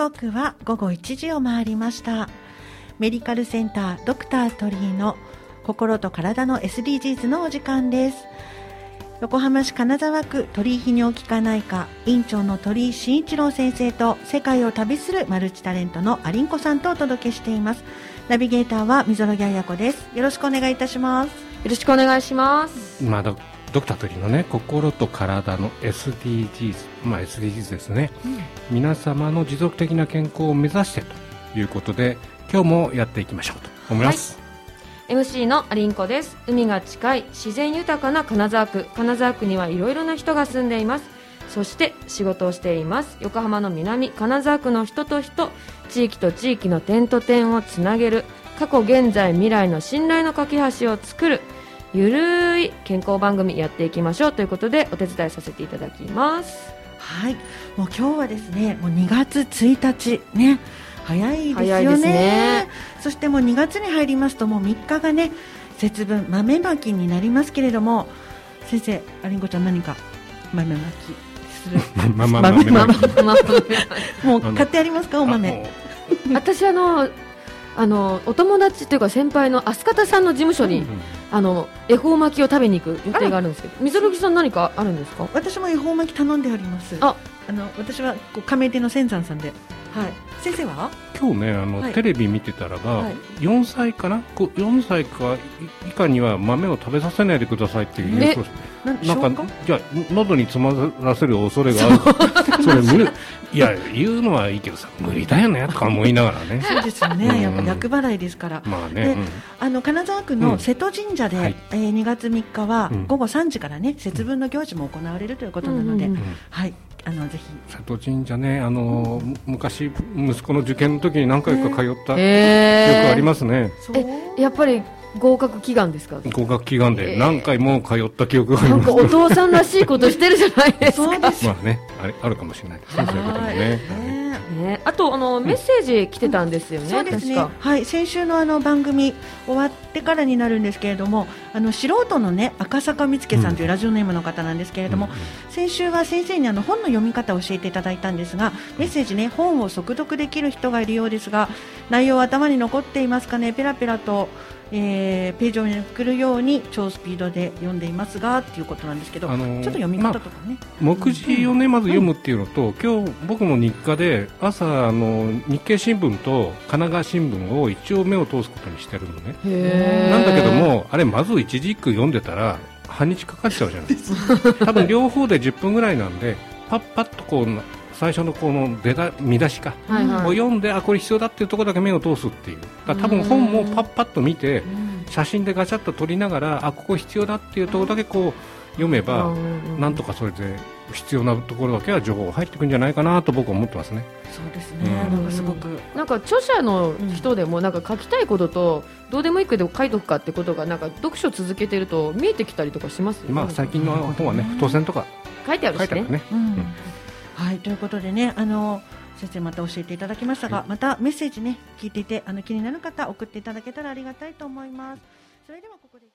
時刻は午後1時を回りました。メディカルセンタードクター鳥居の心と体の SDGs のお時間です。横浜市金沢区鳥居泌尿器科内科院長の鳥居慎一郎先生と世界を旅するマルチタレントのアリンコさんとお届けしています。ナビゲーターは溝呂彩子です。よろしくお願いいたします。よろしくお願いします。まだドクター鳥のね心と体の SDGs、まあ、SDGs ですね、うん、皆様の持続的な健康を目指してということで今日もやっていきましょうと思います、はい、MC のアリンコです。海が近い自然豊かな金沢区。金沢区にはいろいろな人が住んでいます。そして仕事をしています。横浜の南金沢区の人と人。地域と地域の点と点をつなげる。過去現在未来の信頼の架け橋を作るゆるい健康番組やっていきましょうということでお手伝いさせていただきます。はい。もう今日はですねもう2月1日ね早いですよね、ね、そしてもう2月に入りますともう3日がね節分豆まきになりますけれども先生ありんこちゃん何か豆まきする？豆まき。もう買ってありますかお豆。私あのあのお友達というか先輩の飛鳥田さんの事務所に、うんあの恵方巻きを食べに行く予定があるんですけど水呂木さん何かあるんですか？私も恵方巻き頼んであります。あ。あの私はこう亀手の仙山さんで。はい。先生は？今日ねあの、はい、テレビ見てたらば、はい、4歳かな？4歳か以下には豆を食べさせないでくださいっていうニュースなんかじゃ喉に詰まらせる恐れがある。そ れ無理。いや言うのはいいけどさ無理だよねとか思いながらね。そうですよね、やっぱ厄払いですから。まあね、あの金沢区の瀬戸神社で、うん、えー、2月3日は午後3時からね節分の行事も行われるということなので、はい。あのぜひ。瀬戸神社ねあの、うん、昔息子の受験の時に何回か通った記憶ありますね、えやっぱり合格祈願ですか？合格祈願で何回も通った記憶があります、なんかお父さんらしいことしてるじゃないですか。まあね。あれあるかもしれないですねそういうこともね、ね、あとあのメッセージ来てたんですよね、うん、そうですね。はい。先週のあの番組終わってからになるんですけれどもあの素人のね赤坂見附さんというラジオネームの方なんですけれども、うん、先週は先生にあの本の読み方を教えていただいたんですがメッセージね本を速読できる人がいるようですが内容は頭に残っていますかね？ペラペラとえー、ページをめくるように超スピードで読んでいますがっていうことなんですけど、あのー、ちょっと読み方とかね、まあ、目次をね、まず読むっていうのと、うん、今日僕も日課で朝あの日経新聞と神奈川新聞を一応目を通すことにしてるのね。なんだけどもあれまず一字一句読んでたら半日かかっちゃうじゃないですか。多分両方で10分ぐらいなんでパッパッとこう最初のこの出だ見出しか、はいはい、を読んであこれ必要だっていうところだけ目を通すっていう。多分本もパッパッと見て写真でガチャッと撮りながらあここ必要だっていうところだけこう読めばなんとかそれで必要なところだけは情報が入ってくるんじゃないかなと僕は思ってますね。そうですね、うん、なんかすごく。なんか著者の人でもなんか書きたいこととどうでもいいけど書いとくかってことがなんか読書続けてると見えてきたりとかします、ね、まあ最近の本はね当選とか書いてあるしね。ね。うんはいということでねあの先生また教えていただきましたが、はい、またメッセージね聞いていてあの気になる方送っていただけたらありがたいと思います。それではここで。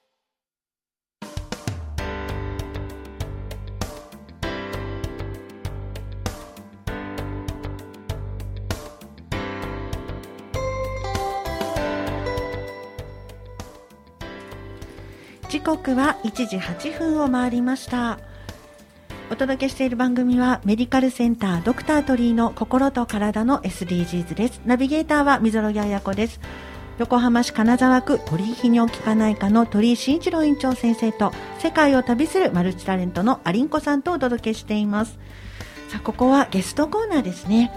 時刻は1時8分を回りましたお届けしている番組はメディカルセンタードクタートリーの心と体の SDGs です。ナビゲーターは水呂彩子です。横浜市金沢区鳥居泌尿器科内科の鳥居慎一郎院長先生と世界を旅するマルチタレントのアリンコさんとお届けしています。さあ、ここはゲストコーナーですね。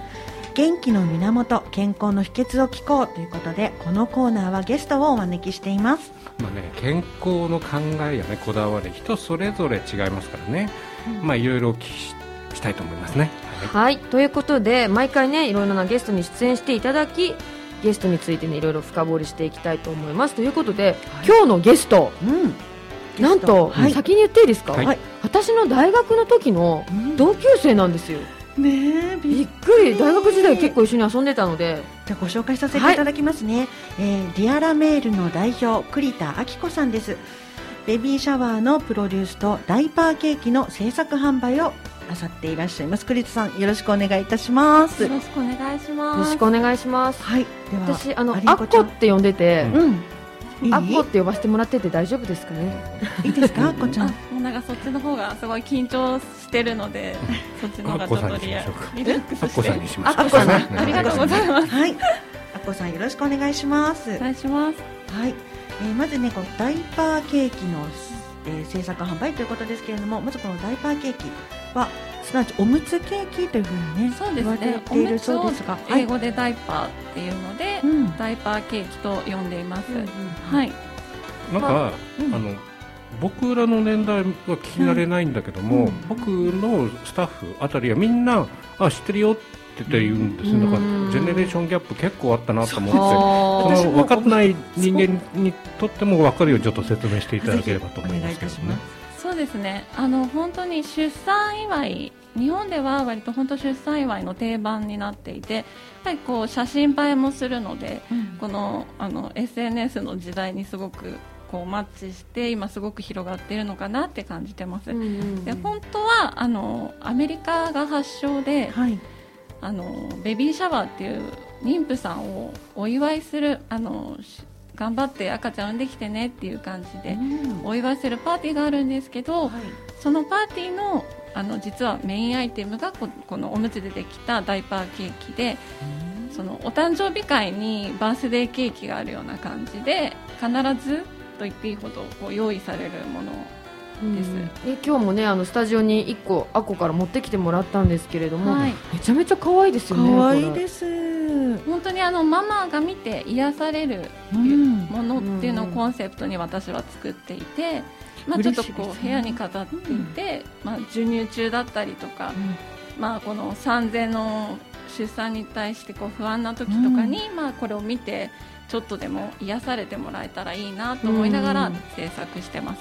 元気の源、健康の秘訣を聞こうということで、このコーナーはゲストをお招きしています。まあね、健康の考えやね、こだわり、人それぞれ違いますからね。まあ、いろいろお聞きしたいと思いますね。はい、ということで毎回ねいろいろなゲストに出演していただきゲストについてねいろいろ深掘りしていきたいと思います。ということで、はい、今日のゲスト、うん、なんと、はい、先に言っていいですか、はい、私の大学の時の同級生なんですよ。ねびっくり。大学時代結構一緒に遊んでたので。じゃご紹介させていただきますね、はい、えー、ディアラメールの代表栗田明子さんですベビーシャワーのプロデュースと diaper cake の制作販売をなさっていらっしゃいます。栗田さんよろしくお願いいたします。よろしくお願いしよます。ろしくお願いします。はい。では私あのアッコって呼んでて、うん。いい？アッコって呼ばせてもらってて大丈夫ですかね？いいですか？あっこちゃあんもうなんかそっちの方がすごい緊張してるので そっちの方がちょっとリラリラックアッコスして。さん。にしましょうアッコさん。ねありがとうございます。はい。あっこさんよろしくお願いします。お願いします。はい、えーまずねこのダイパーケーキの、えー制作販売ということですけれどもまずこのダイパーケーキはすなわちおむつケーキというふうにねそうです言われねおているむつをそうですが英語でダイパーっていうので、うん。ダイパーケーキと呼んでいます、はい。なんか、うん。あの僕らの年代は聞き慣れないんだけども、うん。僕のスタッフあたりはみんなあ知ってるよって言うんですよ。だからうん。ジェネレーションギャップ結構あったなと思って。その分かってない人間にとっても分かるようにちょっと説明していただければと思いますけどね。そうですね。あの本当に出産祝い日本では割と本当出産祝いの定番になっていてやっぱりこう写真映えもするのでうん。このあの SNS の時代にすごくこうマッチして今すごく広がっているのかなって感じてます、うんうんうん。で本当はあのアメリカが発祥ではいあのベビーシャワーっていう妊婦さんをお祝いするあのし頑張って赤ちゃん産んできてねっていう感じでうん。お祝いするパーティーがあるんですけど、はい。そのパーティーのあの実はメインアイテムがここのおむつでできたダイパーケーキでそのお誕生日会にバースデーケーキがあるような感じで必ずと言っていいほどこう用意されるものです。え今日もねあのスタジオに1個アッコから持ってきてもらったんですけれども、はい。めちゃめちゃ可愛いですよね可愛いです。本当にあのママが見て癒されるうん。ものっていうのをコンセプトに私は作っていて、まあ、ちょっとこう部屋に飾っていて、まあ、授乳中だったりとか、まあ、この産前の出産に対してこう不安な時とかに、まあ、これを見てちょっとでも癒されてもらえたらいいなと思いながらうん。制作してます、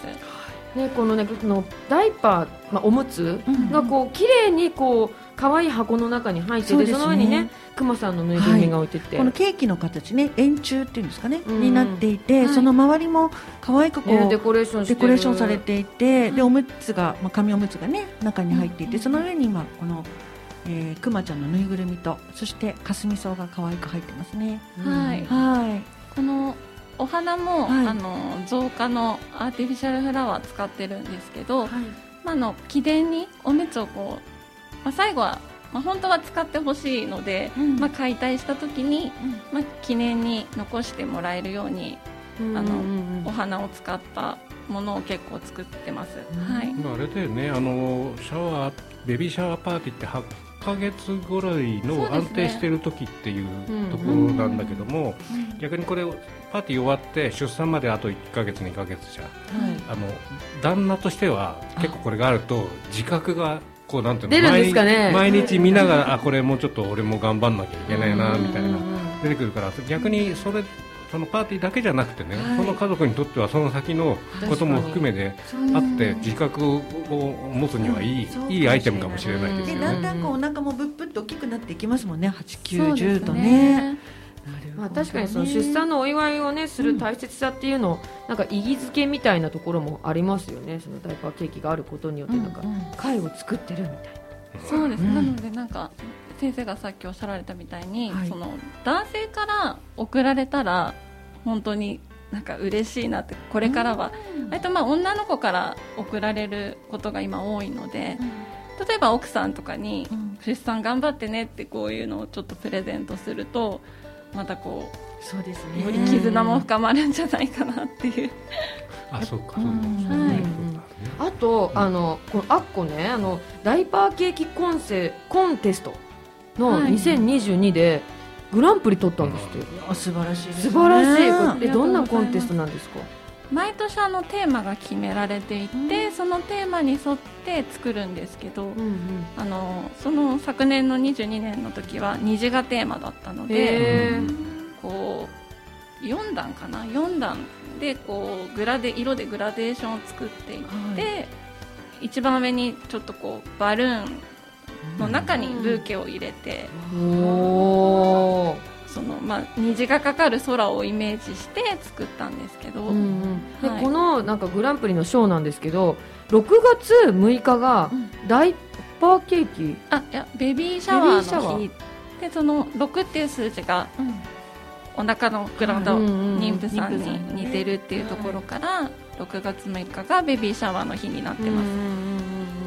ねこのねこのダイパー、まあ、おむつうん。がこう綺麗にこう可愛い箱の中に入っててそ,、ね。の上にねクマさんのぬいぐるみが置いてて、このケーキの形ね円柱っていうんですかね、うんになっていて、はいその周りも可愛くこう、ねデコレーションしてる。デコレーションされていて、でおむつが、まあ、紙おむつがね中に入っていて、うん。その上に今この、えー、くまちゃんのぬいぐるみとそしてかすみ草が可愛く入ってますね。はい。はい。このお花も、はい。あの造花のアーティフィシャルフラワー使ってるんですけど、まあ、あの記念におむつをこう、まあ、最後は、まあ、本当は使ってほしいので、うん。まあ、解体した時に、まあ、記念に残してもらえるようにうんあのうんうん。お花を使ったものを結構作ってます、うん。はい、まああれだよね。あのシャワーベビーシャワーパーティーって8ヶ月ぐらいの安定してる時っていううんところなんだけども、逆にこれパーティー終わって出産まであと1ヶ月2ヶ月じゃあの旦那としては結構これがあると自覚がこうなんていうの毎日毎日見ながらあこれもうちょっと俺も頑張んなきゃいけないなみたいな出てくるから逆にそれそのパーティーだけじゃなくてね、はい。その家族にとってはその先のことも含めてあって自覚を持つにはいい,、そういいアイテムかもしれないですでよね。だんだんこうお腹もぶっぶっと大きくなっていきますもんね。8、9、そうです10とね。まあ、確かにその出産のお祝いをねする大切さっていうのをなんか意義づけみたいなところもありますよね。そのダイパーケーキがあることによってなんか会を作ってるみたいな。そうです、うん。なのでなんか先生がさっきおっしゃられたみたいに、はい。その男性から送られたら本当になんか嬉しいなってこれからは、割とまあ女の子から送られることが今多いので、例えば奥さんとかにうん。出産頑張ってねってこういうのをちょっとプレゼントするとまたこそうですうね。より絆も深まるんじゃないかなっていう、あそうか。そうか、うんそういうはいあと、あのこのアッコねあのダイパーケーキコンセコンテストのはい。2022でグランプリ取ったんですって、あ素晴らしい。素晴らしい。えどなうんございます。コンテストなんですか？毎年あのテーマが決められていて、そのテーマに沿って作るんですけど、うんあのその昨年の22年の時は虹がテーマだったのへでー。こう4段かな？4段でこうグラデ色でグラデーションを作っていって、一番上にちょっとこうバルーンの中にブーケを入れて、そのまあ、虹がかかる空をイメージして作ったんですけど、うんうん。ではい。このなんかグランプリの賞なんですけど6月6日がうん。ダイパーケーキ？あいやベビーシャワーの日。でその6っていう数字がお腹のグランドうんうん妊婦さんに似てるっていうところから6月6日がベビーシャワーの日になってます、うんうんうんうん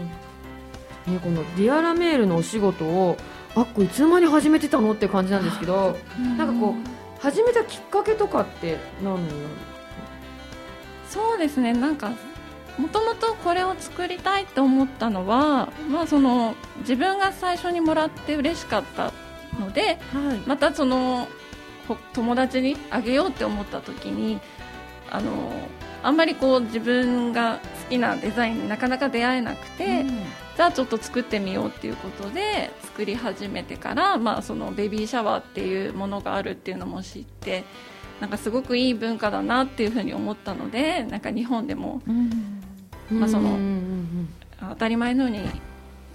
ね、このディアラメールのお仕事をあっこいつの間に始めてたのって感じなんですけどなんかこう始めたきっかけとかって何そうですねなんかもともとこれを作りたいと思ったのは、まあ、その自分が最初にもらって嬉しかったのではい。またそのほ友達にあげようって思った時にあのあんまりこう自分が好きなデザインになかなか出会えなくて、じゃあちょっと作ってみようっていうことで作り始めてから、まあ、そのベビーシャワーっていうものがあるっていうのも知ってなんかすごくいい文化だなっていうふうに思ったのでなんか日本でもまあそのうんうんうん当たり前のように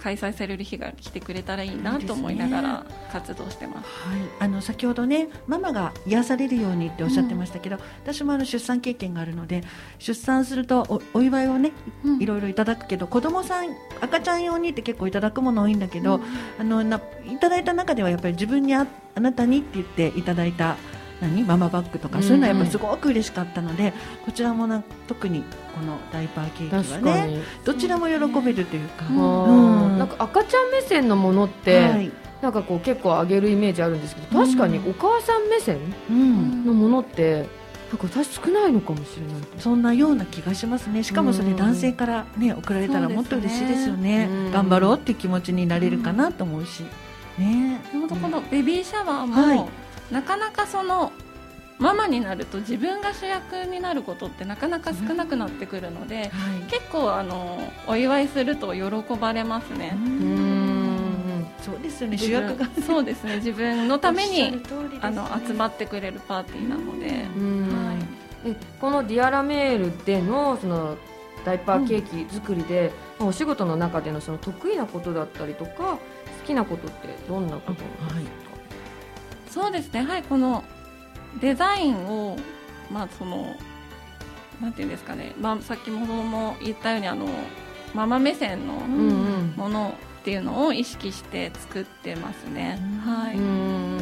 開催される日が来てくれたらいいなと思いながら活動してます。はい、あの先ほどねママが癒されるようにっておっしゃってましたけど、私もあの出産経験があるので出産するとおお祝いをねうん。いろいろいただくけど子供さん赤ちゃん用にって結構いただくもの多いんだけど、あのないただいた中ではやっぱり自分にああなたにって言っていただいた何？ママバッグとか、うん。そういうのはやっぱりすごく嬉しかったのでこちらもな特にこのダイパーケーキはねに、どちらも喜べるというか、うん。あうん。ーなんか赤ちゃん目線のものって、はい。なんかこう結構上げるイメージあるんですけど確かにお母さん目線うん。のものってなんか私少ないのかもしれない。そんなような気がしますね。しかもそれうん。男性からね送られたらもっと嬉しいですよね。うん。頑張ろうっていう気持ちになれるかなと思うし。ね。本当このベビーシャワーも、はい。なかなかそのママになると自分が主役になることってなかなか少なくなってくるので、はい。結構あのお祝いすると喜ばれますね。うーん。そうですよね。主役が。そうですね。自分のためにね。あの集まってくれるパーティーなので、うん。はい。えこのディアラメールでのそのダイパーケーキ作りで、まあお仕事の中でのその得意なことだったりとか好きなことってどんなことはい。そうですね。はい。このデザインをまあそのなんていうんですかね、まあ、さっきもも言ったようにあのママ目線のものっていうのを意識して作ってますね。うんはい。うん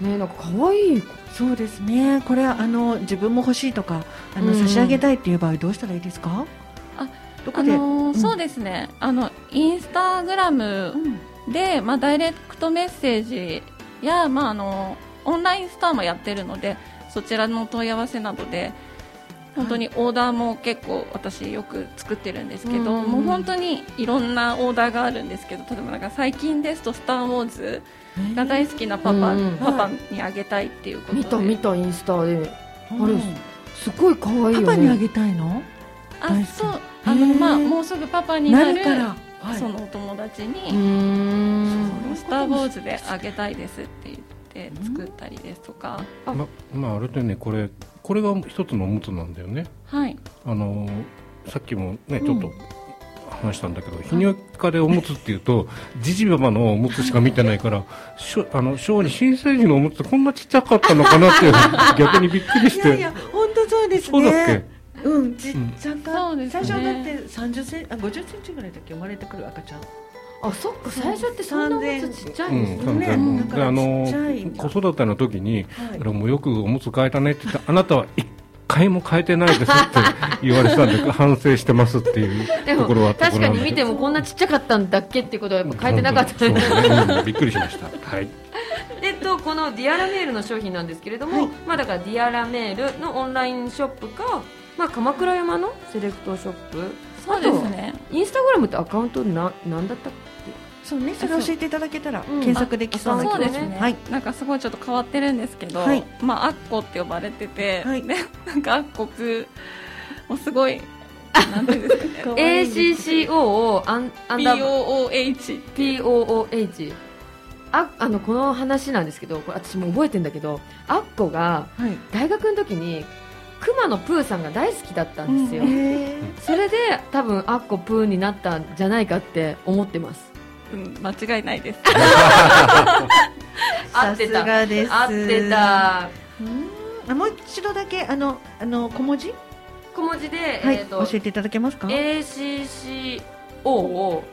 ねなんか可愛いそうですね。これはあの自分も欲しいとかあのうん差し上げたいっていう場合どうしたらいいですか？あどこで？あのーうんそうですね。あのインスタグラムうんで、まあダイレクトメッセージやまああのオンラインストアもやってるので、そちらの問い合わせなどで。本当にオーダーも結構私よく作ってるんですけど、うんもう本当にいろんなオーダーがあるんですけど例えばなんか最近ですと「スター・ウォーズ」が大好きなパパ,、うんパパにあげたいっていうことで。見た見たインスタで。うんあれすごい可愛いよね。パパにあげたいの？あそう。あの、まあ、もうすぐパパになるなるから。はいそのお友達うにーん「スター・ウォーズ」であげたいですって言って作ったりですとか、あままああれでね。これこれが一つのおむつなんだよね。はい。あのさっきもねうん。ちょっと話したんだけど、泌尿器科でおむつっていうとじじばばのおむつしか見てないから しょあの小児新生児のおむつってこんなちっちゃかったのかなっていう 逆にびっくりして。いやいや本当そうですね。そうだっけ？うん、ちっちゃかそうですね。最初だって30センあ50センチぐらいだっけ？生まれてくる赤ちゃん。あそっか最初ってそんなおむつちっちゃいんですね、うん、ね完全だからであのちっちゃいんだ。子育ての時に、はいあれもうよくおむつ変えたねって言ってあなたは一回も変えてないですって言われてたんで 反省してますっていうところはあったとこ確かに見てもこんなちっちゃかったんだっけっていうことはやっぱ変えてなかったねう。んびっくりしました。はい。えっと、このディアラメールの商品なんですけれども、まあ、だからディアラメールのオンラインショップか、まあ、鎌倉山のセレクトショップそうですね。インスタグラムってアカウントななんだったっそうね、それ教えていただけたらうん。検索できそうな気がそうですね、はい。なんかすごいちょっと変わってるんですけど、はい。まあアッコって呼ばれてて、はい。でなんかアッコプもうすごいなんていうんですかね可愛いです ACCO をアンアンダー POOH POOH ああのこの話なんですけどこれ私も覚えてんだけどアッコがはい。大学の時にクマのプーさんが大好きだったんですよ、うんえそれで多分アッコプーになったんじゃないかって思ってます。うん間違いないです。合ってた。合って。た。あもう一度だけあのあの小文字？小文字で、はい、えー、と教えていただけますか？ACCO を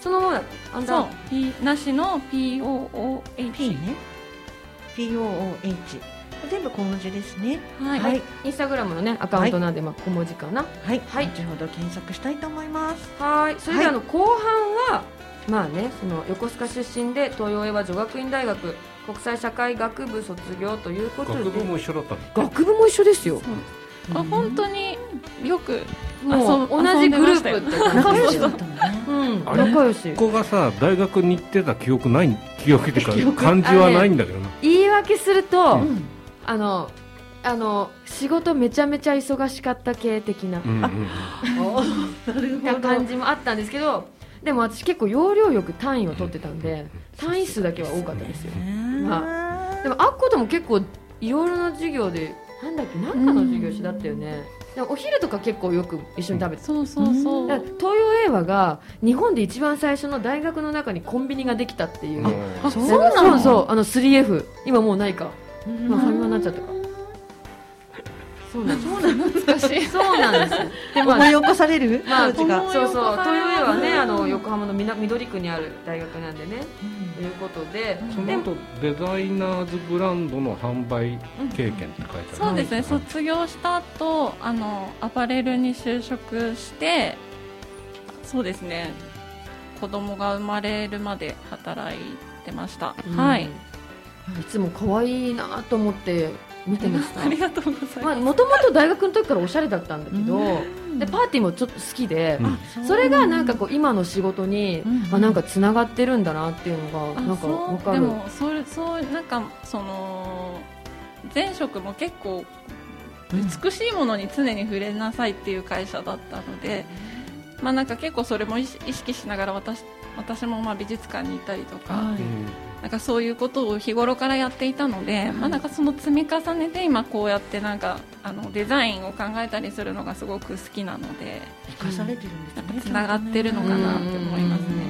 そのままだアンダそう。ー P なしの POOH P ね。POOH 全部小文字ですね。はい、はい。インスタグラムのねアカウントなんで、まあ小文字かな。はい、はい。後ほど検索したいと思います。はい。それではいあの後半はまあねその横須賀出身で東洋英和女学院大学国際社会学部卒業ということで。学部も一緒だったの？学部も一緒ですよ。あ本当によくもう同じグループって感仲良しだったのね。うん。仲良し。ここがさ大学に行ってた記憶ない記憶っていうか 感じはないんだけどな。言い訳すると、うんあのあの仕事めちゃめちゃ忙しかった系的な。うんうん な感じもあったんですけどでも私結構要領よく単位を取ってたんで単位数だけは多かったですよ。までもあっことも結構いろいろな授業でなんだっけなんかの授業一緒だったよね、でもお昼とか結構よく一緒に食べてた。そうそうそう、東洋英和が日本で一番最初の大学の中にコンビニができたっていう。あそうそうなの？そうそう。あの 3F 今もうないか、まあ、ファミなっちゃったか。そうなんです。そうなの難しい。そうなんです。でまあ思い起こされる？まあ、そうそう思い起こされます。東洋英和はねあの横浜のみな緑区にある大学なんでね。ということで。でその後デザイナーズブランドの販売経験って書いてある。そうですね、はい。卒業した後あのアパレルに就職してそうですね。子供が生まれるまで働いてました、はいいつも可愛いなと思って見てました。ありがとうございます、まあもともと大学の時からおしゃれだったんだけど、うん。でパーティーもちょっと好きで、うん。それがなんかこう今の仕事に、うんあなんかつながってるんだなっていうのがあなんかわそう。かる。でもそれそうなんかその前職も結構美しいものに常に触れなさいっていう会社だったので、まあなんか結構それも意識意識しながら私私もまあ美術館にいたりとか、はいなんかそういうことを日頃からやっていたので、まあなんかその積み重ねで今こうやってなんかあのデザインを考えたりするのがすごく好きなので、生かされてるんですねつながってるのかなって思いますね。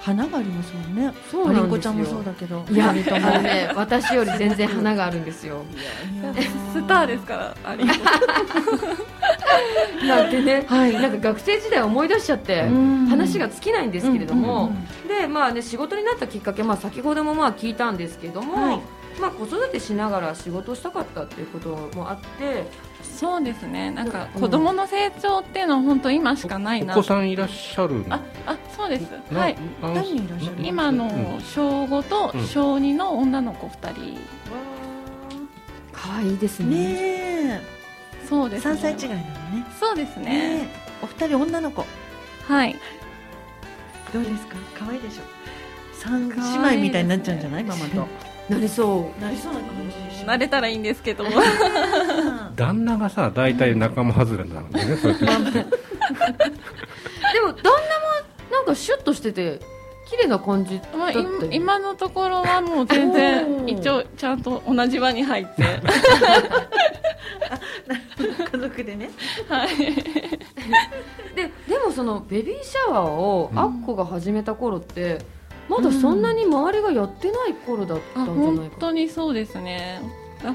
花がありますもんね。そうなんですちゃんもそうだけど。いや、ものね、私より全然花があるんですよ。スターですからあり なんてね、はい。なんか学生時代思い出しちゃって、うん。話が尽きないんですけれども、うんうんで、まあね、仕事になったきっかけ、まあ先ほどもまあ聞いたんですけども、はい。まあ子育てしながら仕事をしたかったっていうこともあって、そうですね。なんかうん。子供の成長っていうのは本当今しかないおな子さんいらっしゃるの？ああそうです。なはい。いらっしゃる今のうん。小5とうん。小2の女の子2人、可愛いですね。ねえそうですね。3歳違いなのね。そうですね。ね。えお二人女の子。はい。どうですか？可愛いでしょ？三姉妹みたいになっちゃうんじゃない？ママと。なりそう。なりそうな感じでしょ慣れたらいいんですけど。旦那がさ大体仲間外れなんだよね そうやって。でも旦那もなんかシュッとしてて綺麗な感じだまあ、ったよ今今のところはもう全然一応ちゃんと同じ輪に入って 家族でね。はい。ででもそのベビーシャワーをうん。アッコが始めた頃って、まだそんなに周りがやってない頃だったあんじゃない本か当にそうですね。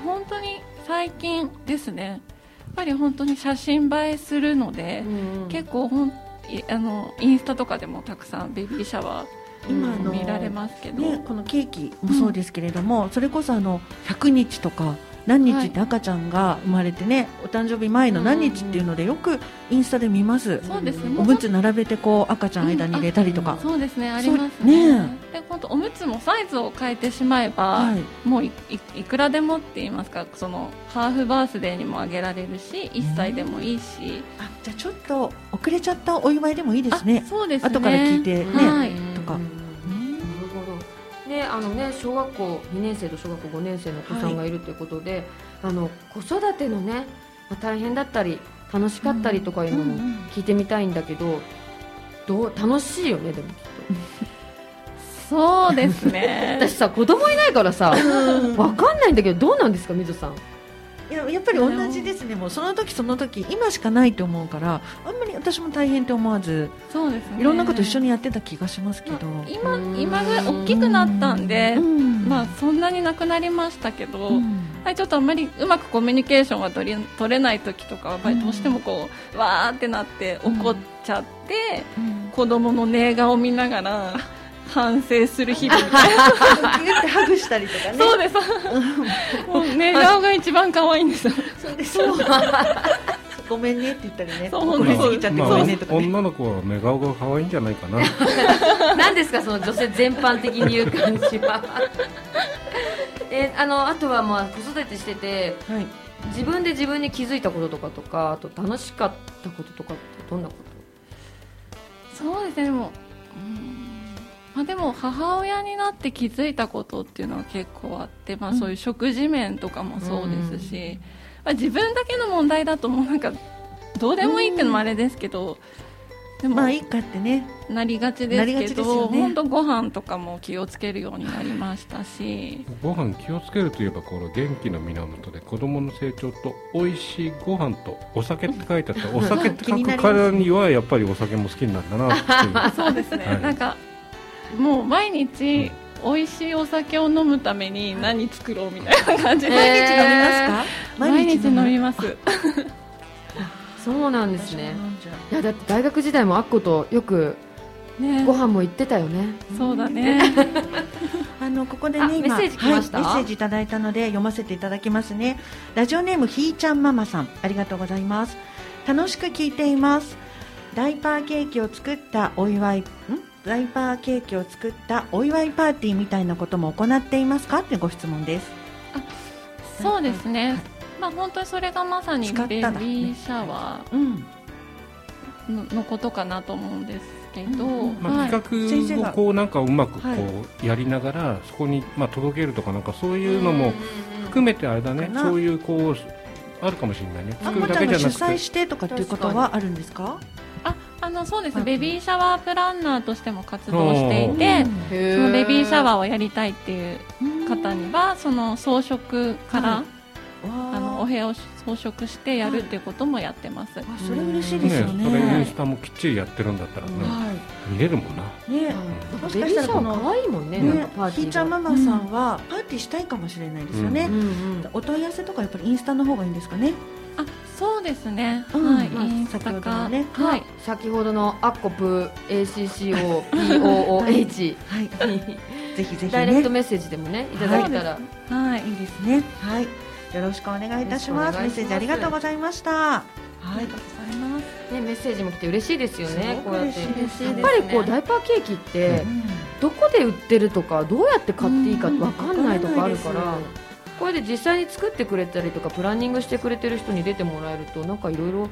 本当に最近ですね。やっぱり本当に写真映えするので、うん結構ほんいあのインスタとかでもたくさんベビーシャワ今あのー見られますけど、ね、このケーキもそうですけれども、それこそあの100日とか何日って赤ちゃんが生まれてね、お誕生日前の何日っていうのでよくインスタで見ます、そうですね。おむつ並べてこう赤ちゃん間に入れたりとか、そうですね。ありますね。ね。で本当おむつもサイズを変えてしまえば、はい。もういくらでもって言いますかそのハーフバースデーにもあげられるし1歳でもいいし、あじゃあちょっと遅れちゃったお祝いでもいいですね。あそうですね。後から聞いてね、はい。とかであのね小学校2年生と小学校5年生のお子さんがいるということで、あの子育てのね、まあ大変だったり楽しかったりとかいうのも聞いてみたいんだけど、どう楽しいよねでもきっ そうですとね。私さ子供いないからさわかんないんだけどどうなんですかみずさんいややっぱり同じですね。もうその時その時今しかないと思うからあんまり私も大変って思わずそうですね。いろんなこと一緒にやってた気がしますけど、今今ぐらい大きくなったんで、うん。まあそんなになくなりましたけど、うん。はい、ちょっとあんまりうまくコミュニケーションが取り取れない時とかはやっぱりどうしてもこう、わーってなって怒っちゃって、子供の寝顔を見ながら反省する日々。みたいなってハグしたりとかねそうですもう寝顔が一番可愛いんですそうですごめんねって言ったりねそう怒りすぎちゃってごめんねとかね、女の子は寝顔が可愛いんじゃないかな何ですかその女性全般的に言う感じはえあのあとはまあ子育てしててはい自分で自分に気づいたこととかとかあと楽しかったこととかどんなことそうですねでもうんまあ、でも母親になって気づいたことっていうのは結構あって、まあ、そういう食事面とかもそうですし、まあ、自分だけの問題だともうなんかどうでもいいっていうのもあれですけど、でもまあいいかってね。なりがちですけどすよね。本当ご飯とかも気をつけるようになりましたし。ご飯気をつけるといえばこの元気の源で子供の成長と美味しいご飯とお酒って書いてあった。お酒って書くからにはやっぱりお酒も好きになるんだなっていう。そうですね、はい。なんかもう毎日美味しいお酒を飲むために何作ろうみたいな感じで、毎日飲みますか、毎日飲みまます。そうなんですね。いやだって大学時代もあっことよくね。ご飯も行ってたよね。そうだね。あのここであね今メッセージい、メッセージいただいたので読ませていただきますね。ラジオネームひーちゃんママさんありがとうございます。楽しく聞いています。ダイパーケーキを作ったお祝いん？ダイパーケーキを作ったお祝いパーティーみたいなことも行っていますかってご質問です。そうですね、まあ、本当にそれがまさに使ったベビーシャワうん。ーののことかなと思うんですけど、うんうんまあ、はい。企画をこうなんかうまくこはい。うやりながらそこにまあ届けるとかなんかそういうのも含めてあれだね。そういうこうあるかもしれないね。あ作るんこちゃんが主だけじゃなくて。催してとかっていうことはあるんですか？ああのそうですはい。ベビーシャワープランナーとしても活動していてへそのベビーシャワーーをやりたいっていううん方にはその装飾から、はい。あのお部屋を装飾してやるっていうこともやってます、あそれ嬉しいですよね。ねそれインスタもきっちりやってるんだったらねは見れるもんな。いねもしかベビーシャしたらこのワー可愛いもんね。なん。ねかパーティーがひーちゃんママさんはパーティーしたいかもしれないですよね、うん。うん。お問い合わせとかやっぱりインスタの方がいいんですかね。あそうですね、うんはい、先ほどねはい。先ほどのアッコプ ACCOPOOH はい。ぜひぜひダイレクトねメッセージでもねいただけたら。はい。いいですね。はい。よろしくお願いいたします。メッセージありがとうございました。はい。ありがとうござい。ますねメッセージも来て嬉しいですよね。こうやって嬉しいですやっぱりこうダイパーケーキってどこで売ってるとかどうやって買っていいかわかんないとかあるからこれで実際に作ってくれたりとかプランニングしてくれてる人に出てもらえるとなんかいろいろ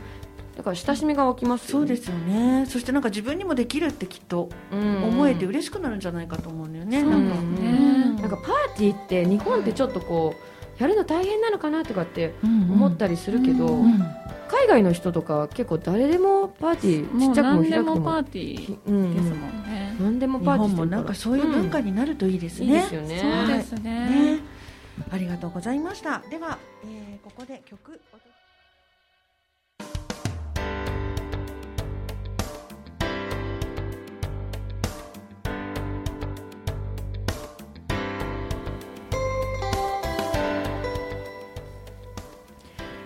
だから親しみが湧きますよね。そうですよね。そしてなんか自分にもできるってきっとうん。思えて嬉しくなるんじゃないかと思うんだよね、そうなんかですね。うんなんかパーティーって日本ってちょっとこうやるの大変なのかなとかってうん思ったりするけど、うん海外の人とか結構誰でもパーティーちっちゃくも開くとももパーティーうんうんですもんね、何でも日パーティー本もなんかそういう文化になるといいですね、いいですよね。そうですね。ねありがとうございました。では、えーここで曲。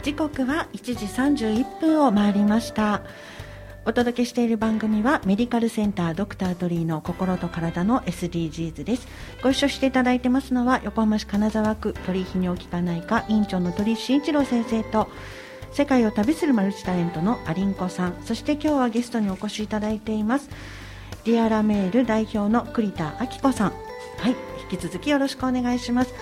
時刻は1時31分を回りました。お届けしている番組はメディカルセンタードクタートリーの心と体の SDGs です。ご一緒していただいてますのは横浜市金沢区鳥居泌尿器科内科院長の鳥居慎一郎先生と世界を旅するマルチタレントのアリンコさんそして今日はゲストにお越しいただいています。ディアラメール代表の栗田明子さん。はい引き続きよろしくお願いします。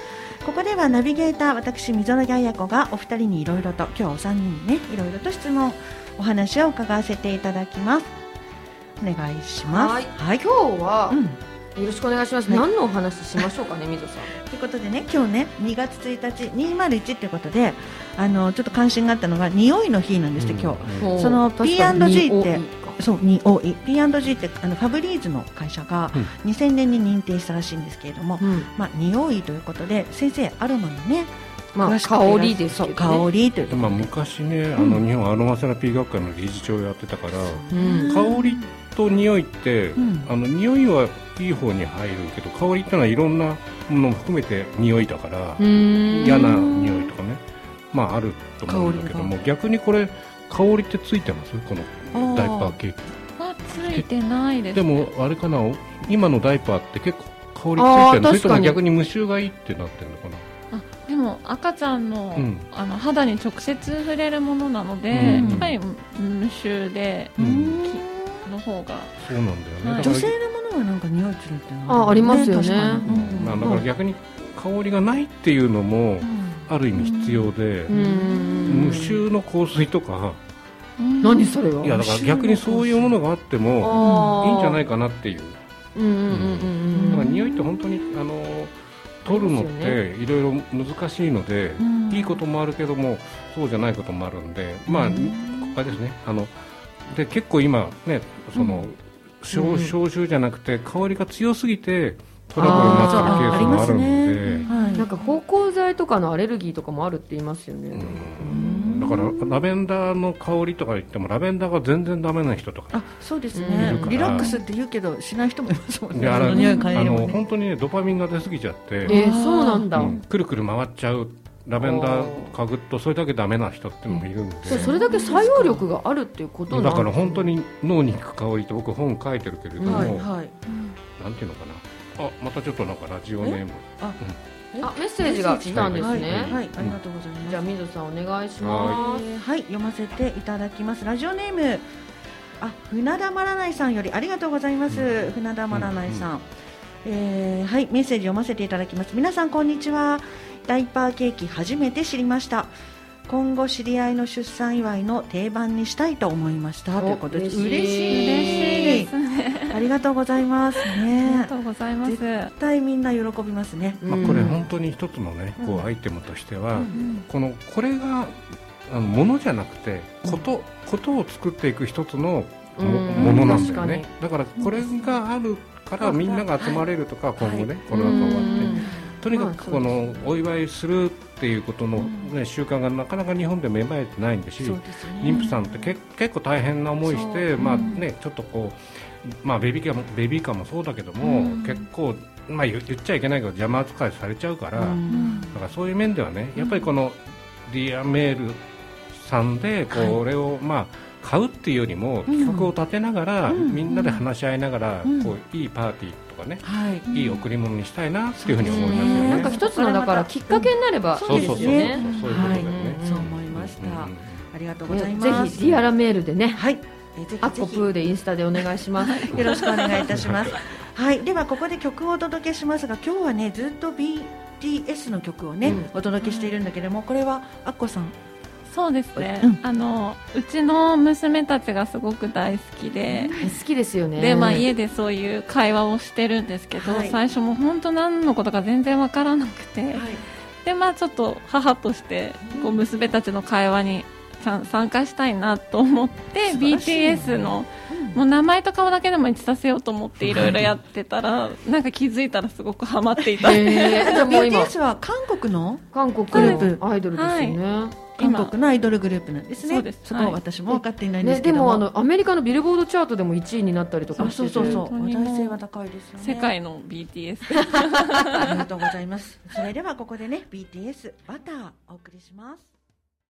ここではナビゲーター私溝呂彩子がお二人にいろいろと今日お三人にねいろいろと質問お話を伺わせていただきます。お願いします。はい。はい。今日は、うん。よろしくお願いします、はい。何のお話ししましょうかね みぞさん。ということでね今日ね2月1日201ということであのちょっと関心があったのが匂いの日なんですって、今日。うん。その P&G ってそうに OE P&G ってあのファブリーズの会社がうん。2000年に認定したらしいんですけれども、うん。まあ匂いということで先生アロマのねまあ香りですけど、ね、そう香りというとこまあ、昔ね、あの日本アロマセラピー学会の理事長をやってたから、うん。香りと匂いって、うん。あの匂いはいい方に入るけど香りってのはいろんなものも含めて匂いだから嫌嫌な匂いとかね。まああると思うんだけども逆にこれ香りってついてます？このダイパーケーキあついてないですでもあれかな？今のダイパーって結構香りついてるそれとも逆に無臭がいいってなってるのかな？あでも赤ちゃんの,、うん。あの肌に直接触れるものなので、うん。やっぱり無臭でうん。の方がそうなんだよね、はい。女性のものはなんか匂いつるっていうのあありますよね。確かに。うん。まあ、だから逆に香りがないっていうのもある意味必要で、うん。無臭の香水とか何それは？いやだから逆にそういうものがあってもいいんじゃないかなっていう。うんうんうんうん。だから匂いって本当にあの取るのっていろいろ難しいので、うん。いいこともあるけどもそうじゃないこともあるんでまあ、あれですね。あので結構今ねその、消うん。消臭じゃなくて香りが強すぎてトラブルになってるケースもあるので。はい。なんか芳香剤とかのアレルギーとかもあるって言いますよね、うんだからラベンダーの香りとか言ってもラベンダーが全然ダメな人とかあそうですうんねリラックスって言うけどしない人もいますもんね。であの匂い嗅いあでもね。の本当にねドパミンが出過ぎちゃって、えー、そうなんだ、うんくるくる回っちゃうラベンダー嗅ぐとそれだけダメな人っていうのもいるんで、それだけ作用力があるっていうことなんだ。から本当に脳に効く香りって僕本書いてるけれども、はいはい。なんていうのかな。あまたちょっとなんかラジオネーム。あメッセージが来たんですね、はいありがとうございます。じゃあ水さんお願いします。えーはい。読ませていただきます。ラジオネーム。あ船田まらないさんよりありがとうございます、うん。船田まらないさん、えーはいメッセージ読ませていただきます。皆さんこんにちは。ダイパーケーキ初めて知りました今後知り合いの出産祝いの定番にしたいと思いました。おということです嬉しい。嬉しい嬉しいです。ね ありがとうございます。ありねがとうございます。絶対みんな喜びますね。まあ、これ本当に一つのねこうアイテムとしては、うんこのこれがあのものじゃなくてこと,、ことを作っていく一つのも,、うん。ものなんだよね。確だからこれがあるからみんなが集まれるとか、はい。今後ね、はいコロナ禍終わって、うん。とにかまあくこのお祝いするっていうことの、ね習慣がなかなか日本で芽生えてないんだし、ね。妊婦さんってけ結構大変な思いして、まあうん。ね、ちょっとこう、まあ、ベビーカーもベビーカーもそうだけども、うん。結構、まあ、言言っちゃいけないけど邪魔扱いされちゃうから、うん。だからそういう面ではねやっぱりこのディアラメールさんでこれを、まあ買うっていうよりも企画を立てながら、うん。みんなで話し合いながら、うん。こういいパーティーとかね、はい。いい贈り物にしたいなっていうふうに思いますよね。なんか一つのだからきっかけになればいいですよね。そういうことだよね。はい。そう思いました、ありがとうございねます。ぜひディアラメールでね。はい、えーぜひぜひアッコプーでインスタでお願いします。よろしくお願いいたします。はい、ではここで曲をお届けしますが、今日はねずっと BTS の曲をね、うん。お届けしているんだけども、これはアッコさん。そうですね、うん。あのうちの娘たちがすごく大好きで、好きですよね。でまあ、家でそういう会話をしてるんですけど、はい。最初も本当何のことか全然わからなくて、でまあ、ちょっと母としてこう娘たちの会話に参加したいなと思ってね。BTS のもう名前と顔だけでも一致させようと思っていろいろやってたらなんか気づいたらすごくハマっていた、へーじゃあもう今。BTS は韓国の？韓国グルーのアイドルですよね、韓国のアイドルグループなんですね。そうですそこははい私も分かっていないんでね、すけども。でもあのアメリカのビルボードチャートでも1位になったりとそうかしててそうそうそう話題性は高いですよね。世界の BTS ありがとうございます。それではここでね BTS バターお送りします。